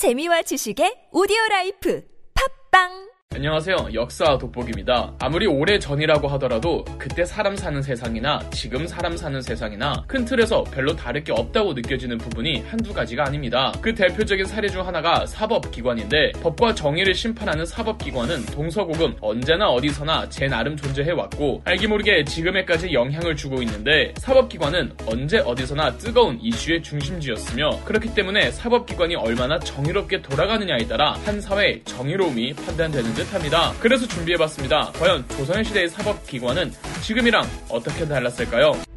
재미와 지식의 오디오 라이프. 팟빵 안녕하세요. 역사 돋보기입니다. 아무리 오래 전이라고 하더라도 그때 사람 사는 세상이나 지금 사람 사는 세상이나 큰 틀에서 별로 다를 게 없다고 느껴지는 부분이 한두 가지가 아닙니다. 그 대표적인 사례 중 하나가 사법기관인데 법과 정의를 심판하는 사법기관은 동서고금 언제나 어디서나 제 나름 존재해왔고 알게 모르게 지금에까지 영향을 주고 있는데 사법기관은 언제 어디서나 뜨거운 이슈의 중심지였으며 그렇기 때문에 사법기관이 얼마나 정의롭게 돌아가느냐에 따라 한 사회의 정의로움이 판단되는 듯합니다. 그래서 준비해봤습니다. 과연 조선시대의 사법기관은 지금이랑 어떻게 달랐을까요?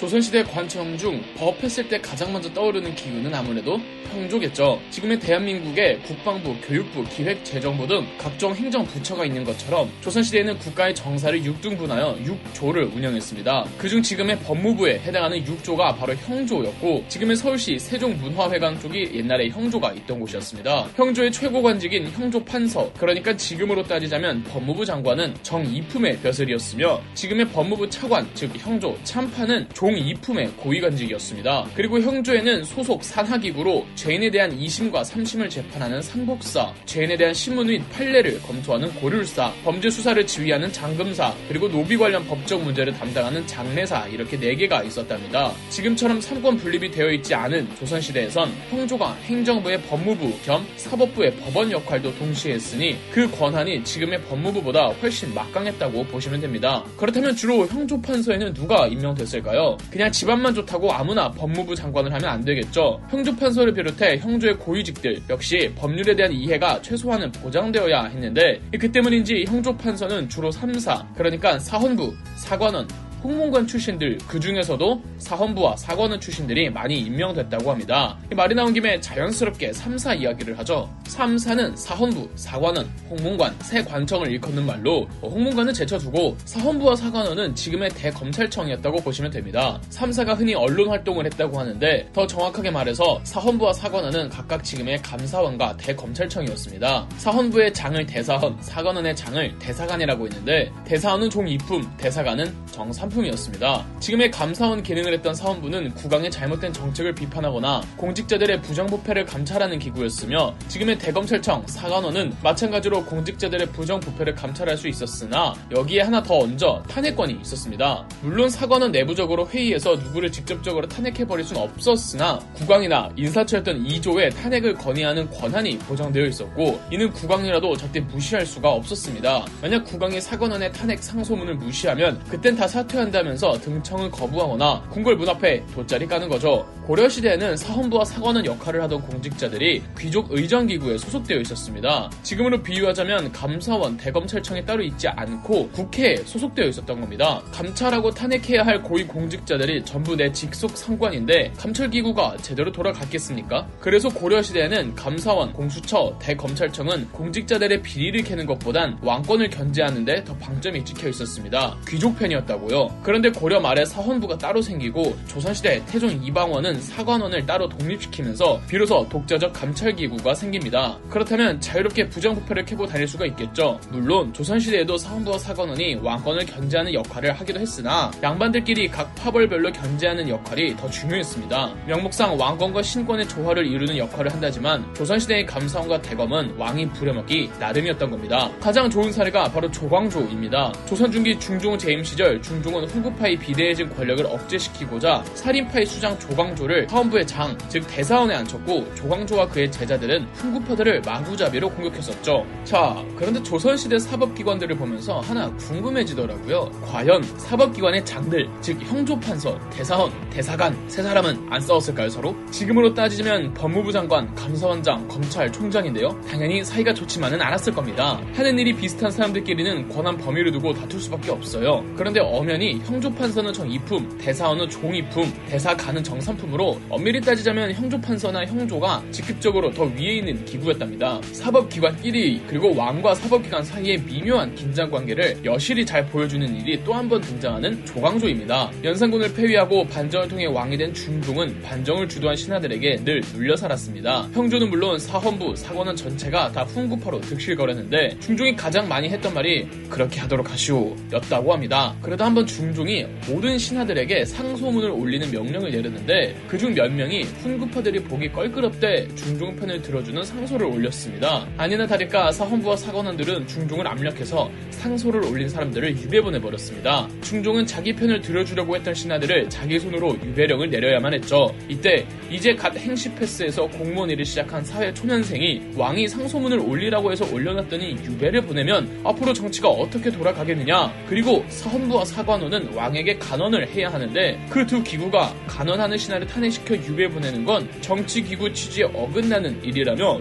조선시대 관청 중 법했을 때 가장 먼저 떠오르는 기구는 아무래도 형조겠죠. 지금의 대한민국에 국방부, 교육부, 기획 재정부 등 각종 행정부처가 있는 것처럼 조선시대에는 국가의 정사를 6등분하여 6조를 운영했습니다. 그중 지금의 법무부에 해당하는 6조가 바로 형조였고 지금의 서울시 세종문화회관 쪽이 옛날에 형조가 있던 곳이었습니다. 형조의 최고 관직인 형조판서 그러니까 지금으로 따지자면 법무부 장관은 정이품의 벼슬이었으며 지금의 법무부 차관 즉 형조 참판은 종이품의 고위관직이었습니다. 그리고 형조에는 소속 산하기구로 죄인에 대한 2심과 3심을 재판하는 상복사, 죄인에 대한 신문 및 판례를 검토하는 고률사, 범죄 수사를 지휘하는 장금사, 그리고 노비 관련 법적 문제를 담당하는 장례사 이렇게 4개가 있었답니다. 지금처럼 삼권 분립이 되어 있지 않은 조선시대에선 형조가 행정부의 법무부 겸 사법부의 법원 역할도 동시에 했으니 그 권한이 지금의 법무부보다 훨씬 막강했다고 보시면 됩니다. 그렇다면 주로 형조 판서에는 누가 임명됐을까요? 그냥 집안만 좋다고 아무나 법무부 장관을 하면 안 되겠죠. 형조판서를 비롯 비롯해 형조의 고위직들 역시 법률에 대한 이해가 최소한은 보장되어야 했는데 그 때문인지 형조 판서는 주로 3사 그러니까 사헌부, 사관원, 홍문관 출신들 그 중에서도 사헌부와 사관원 출신들이 많이 임명됐다고 합니다. 말이 나온 김에 자연스럽게 3사 이야기를 하죠. 3사는 사헌부, 사관원, 홍문관 세 관청을 일컫는 말로 홍문관은 제쳐두고 사헌부와 사관원은 지금의 대검찰청이었다고 보시면 됩니다. 3사가 흔히 언론 활동을 했다고 하는데 더 정확하게 말해서 사헌부와 사관원은 각각 지금의 감사원과 대검찰청이었습니다. 사헌부의 장을 대사헌, 사관원의 장을 대사관이라고 했는데 대사헌은 종이품, 대사관은 정삼 상품이었습니다. 지금의 감사원 기능을 했던 사원부는 국왕의 잘못된 정책을 비판하거나 공직자들의 부정부패를 감찰하는 기구였으며 지금의 대검찰청 사관원은 마찬가지로 공직자들의 부정부패를 감찰할 수 있었으나 여기에 하나 더 얹어 탄핵권이 있었습니다. 물론 사관원 내부적으로 회의에서 누구를 직접적으로 탄핵해버릴 수는 없었으나 국왕이나 인사처였던 2조의 탄핵을 건의하는 권한이 보장되어 있었고 이는 국왕이라도 절대 무시할 수가 없었습니다. 만약 국왕이 사관원의 탄핵 상소문을 무시하면 그땐 다 사퇴 한다면서 등청을 거부하거나 궁궐 문 앞에 돗자리 까는 거죠. 고려시대에는 사헌부와 사관원 역할을 하던 공직자들이 귀족 의정기구에 소속되어 있었습니다. 지금으로 비유하자면 감사원, 대검찰청이 따로 있지 않고 국회에 소속되어 있었던 겁니다. 감찰하고 탄핵해야 할 고위 공직자들이 전부 내 직속 상관인데 감찰기구가 제대로 돌아갔겠습니까? 그래서 고려시대에는 감사원, 공수처, 대검찰청은 공직자들의 비리를 캐는 것보단 왕권을 견제하는데 더 방점이 찍혀 있었습니다. 귀족 편이었다고요. 그런데 고려 말에 사헌부가 따로 생기고 조선시대 태종 이방원은 사관원을 따로 독립시키면서 비로소 독자적 감찰기구가 생깁니다. 그렇다면 자유롭게 부정부패를 캐고 다닐 수가 있겠죠. 물론 조선시대에도 사헌부와 사관원이 왕권을 견제하는 역할을 하기도 했으나 양반들끼리 각 파벌별로 견제하는 역할이 더 중요했습니다. 명목상 왕권과 신권의 조화를 이루는 역할을 한다지만 조선시대의 감사원과 대검은 왕이 부려먹기 나름이었던 겁니다. 가장 좋은 사례가 바로 조광조입니다. 조선 중기 중종 재임 시절 중종은 조광조는 후구파의 비대해진 권력을 억제시키고자 살인파의 수장 조광조를 사원부의 장, 즉 대사원에 앉혔고 조광조와 그의 제자들은 훈구파들을 마구잡이로 공격했었죠. 자, 그런데 조선시대 사법기관들을 보면서 하나 궁금해지더라고요. 과연 사법기관의 장들, 즉 형조판서, 대사원, 대사관 세 사람은 안 싸웠을까요 서로? 지금으로 따지면 법무부 장관, 감사원장, 검찰 총장인데요. 당연히 사이가 좋지만은 않았을 겁니다. 하는 일이 비슷한 사람들끼리는 권한 범위를 두고 다툴 수밖에 없어요. 그런데 엄연히 형조판서는 정이품, 대사원은 종이품, 대사가는 정삼품으로 엄밀히 따지자면 형조판서나 형조가 직급적으로 더 위에 있는 기구였답니다. 사법기관 1위 그리고 왕과 사법기관 사이의 미묘한 긴장 관계를 여실히 잘 보여주는 일이 또 한 번 등장하는 조광조입니다. 연산군을 폐위하고 반정을 통해 왕이 된 중종은 반정을 주도한 신하들에게 늘 눌려 살았습니다. 형조는 물론 사헌부, 사관원 전체가 다 훈구파로 득실거렸는데 중종이 가장 많이 했던 말이 그렇게 하도록 하시오 였다고 합니다. 그래도 한번 중종이 모든 신하들에게 상소문을 올리는 명령을 내렸는데 그중 몇 명이 훈구파들이 보기 껄끄럽대 중종 편을 들어주는 상소를 올렸습니다. 아니나 다를까 사헌부와 사관원들은 중종을 압력해서 상소를 올린 사람들을 유배 보내버렸습니다. 중종은 자기 편을 들어주려고 했던 신하들을 자기 손으로 유배령을 내려야만 했죠. 이때 이제 갓 행시 패스에서 공무원 일을 시작한 사회 초년생이 왕이 상소문을 올리라고 해서 올려놨더니 유배를 보내면 앞으로 정치가 어떻게 돌아가겠느냐? 그리고 사헌부와 사관원은 왕에게 간언을 해야 하는데 그 두 기구가 간언하는 신하를 탄핵시켜 유배 보내는 건 정치기구 취지에 어긋나는 일이라며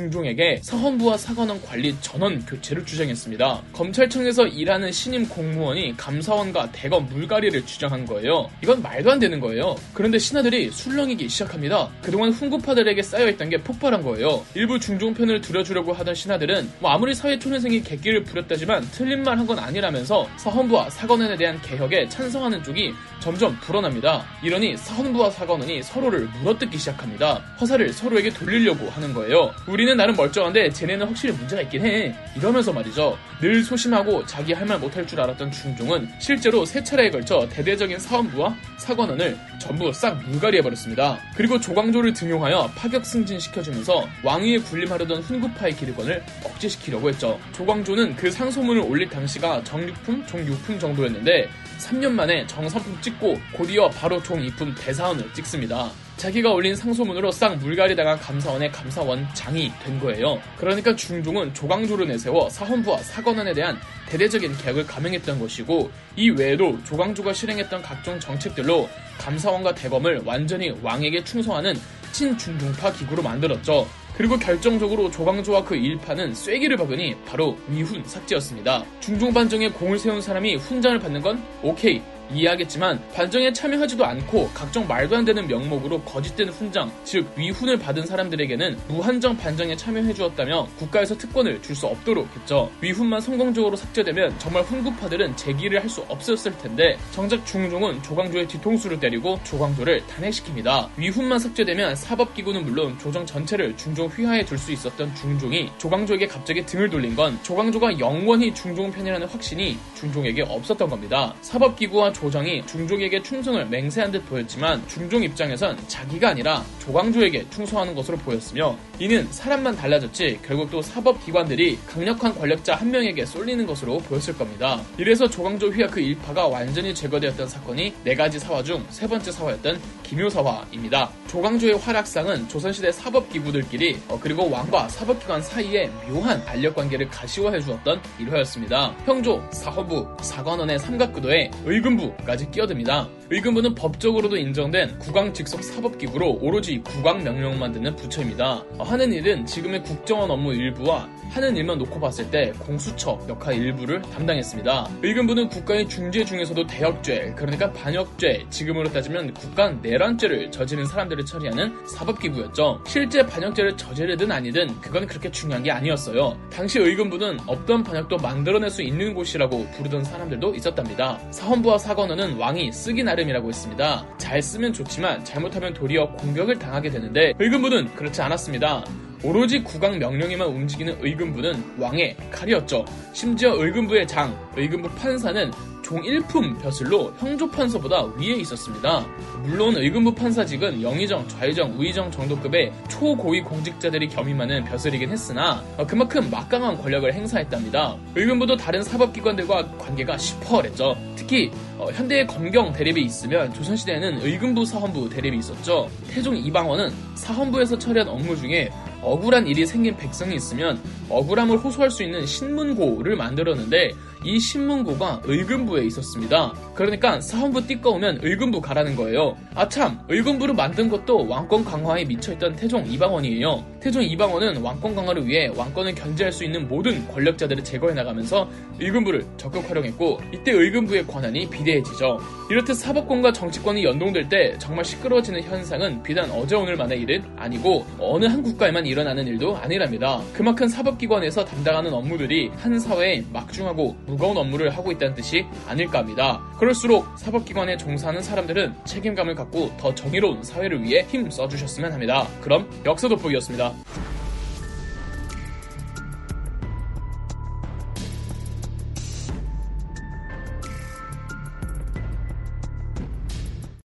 중종에게 사헌부와 사관원 관리 전원 교체를 주장했습니다. 검찰청에서 일하는 신임 공무원이 감사원과 대검 물갈이를 주장한 거예요. 이건 말도 안 되는 거예요. 그런데 신하들이 술렁이기 시작합니다. 그동안 훈구파들에게 쌓여있던 게 폭발한 거예요. 일부 중종 편을 들어주려고 하던 신하들은 뭐 아무리 사회 초년생이 객기를 부렸다지만 틀린 말 한 건 아니라면서 사헌부와 사관원에 대한 개혁에 찬성하는 쪽이 점점 불어납니다. 이러니 사헌부와 사관원이 서로를 물어뜯기 시작합니다. 허사를 서로에게 돌리려고 하는 거예요. 우리 는 나름 멀쩡한데 쟤네는 확실히 문제가 있긴 해. 이러면서 말이죠. 늘 소심하고 자기 할 말 못할 줄 알았던 중종은 실제로 세 차례에 걸쳐 대대적인 사헌부와 사관원을 전부 싹 물갈이해버렸습니다. 그리고 조광조를 등용하여 파격 승진시켜주면서 왕위에 군림하려던 훈구파의 기득권을 억제시키려고 했죠. 조광조는 그 상소문을 올릴 당시가 정육품, 종육품 정도였는데 3년 만에 정삼품 찍고 곧이어 바로 종2품 대사원을 찍습니다. 자기가 올린 상소문으로 싹 물갈이당한 감사원의 감사원 장이 된 거예요. 그러니까 중종은 조광조를 내세워 사헌부와 사관원에 대한 대대적인 개혁을 감행했던 것이고 이 외에도 조광조가 실행했던 각종 정책들로 감사원과 대검을 완전히 왕에게 충성하는 친중종파 기구로 만들었죠. 그리고 결정적으로 조광조와 그 일파는 쐐기를 박으니 바로 위훈 삭제였습니다. 중종 반정에 공을 세운 사람이 훈장을 받는 건 오케이 이해하겠지만 반정에 참여하지도 않고 각종 말도 안 되는 명목으로 거짓된 훈장, 즉 위훈을 받은 사람들에게는 무한정 반정에 참여해 주었다며 국가에서 특권을 줄 수 없도록 했죠. 위훈만 성공적으로 삭제되면 정말 훈구파들은 재기를 할 수 없었을 텐데 정작 중종은 조광조의 뒤통수를 때리고 조광조를 탄핵시킵니다. 위훈만 삭제되면 사법기구는 물론 조정 전체를 중종 휘하에 둘 수 있었던 중종이 조광조에게 갑자기 등을 돌린 건 조광조가 영원히 중종 편이라는 확신이 중종에게 없었던 겁니다. 사법기구와 조정이 중종에게 충성을 맹세한 듯 보였지만 중종 입장에선 자기가 아니라 조광조에게 충성하는 것으로 보였으며 이는 사람만 달라졌지 결국 또 사법기관들이 강력한 권력자 한 명에게 쏠리는 것으로 보였을 겁니다. 이래서 조광조 휘하 그 일파가 완전히 제거되었던 사건이 네 가지 사화 중 세 번째 사화였던 기묘사화입니다. 조광조의 활약상은 조선시대 사법기구들끼리 어, 그리고 왕과 사법기관 사이에 묘한 알력관계를 가시화해 주었던 일화였습니다. 형조, 사허부, 사관원의 삼각구도에 의금부 까지 끼어듭니다. 의금부는 법적으로도 인정된 국왕 직속 사법기구로 오로지 국왕 명령만 듣는 부처입니다. 어, 하는 일은 지금의 국정원 업무 일부와 하는 일만 놓고 봤을 때 공수처 역할 일부를 담당했습니다. 의금부는 국가의 중죄 중에서도 대역죄, 그러니까 반역죄, 지금으로 따지면 국가 내란죄를 저지른 사람들을 처리하는 사법기구였죠. 실제 반역죄를 저지르든 아니든 그건 그렇게 중요한 게 아니었어요. 당시 의금부는 없던 반역도 만들어낼 수 있는 곳이라고 부르던 사람들도 있었답니다. 사헌부와 사관 원은 왕이 쓰기 나름이라고 했습니다. 잘 쓰면 좋지만 잘못하면 도리어 공격을 당하게 되는데 의금부는 그렇지 않았습니다. 오로지 국왕 명령에만 움직이는 의금부는 왕의 칼이었죠. 심지어 의금부의 장, 의금부 판사는 종일품 벼슬로 형조판서보다 위에 있었습니다. 물론 의금부 판사직은 영의정, 좌의정, 우의정 정도급의 초고위 공직자들이 겸임하는 벼슬이긴 했으나 그만큼 막강한 권력을 행사했답니다. 의금부도 다른 사법기관들과 관계가 시퍼랬죠. 특히 어, 현대의 검경 대립이 있으면 조선시대에는 의금부 사헌부 대립이 있었죠. 태종 이방원은 사헌부에서 처리한 업무 중에 억울한 일이 생긴 백성이 있으면 억울함을 호소할 수 있는 신문고를 만들었는데 이 신문고가 의금부에 있었습니다. 그러니까 사헌부 띠꺼우면 의금부 가라는 거예요. 아참, 의금부를 만든 것도 왕권 강화에 미쳐있던 태종 이방원이에요. 태종 이방원은 왕권 강화를 위해 왕권을 견제할 수 있는 모든 권력자들을 제거해 나가면서 의금부를 적극 활용했고 이때 의금부의 권한이 비대해지죠. 이렇듯 사법권과 정치권이 연동될 때 정말 시끄러워지는 현상은 비단 어제 오늘만의 일은 아니고 어느 한 국가에만 일어나는 일도 아니랍니다. 그만큼 사법기관에서 담당하는 업무들이 한 사회에 막중하고 무거운 업무를 하고 있다는 뜻이 아닐까 합니다. 그럴수록 사법기관에 종사하는 사람들은 책임감을 갖고 더 정의로운 사회를 위해 힘 써주셨으면 합니다. 그럼 역사 돋보기였습니다.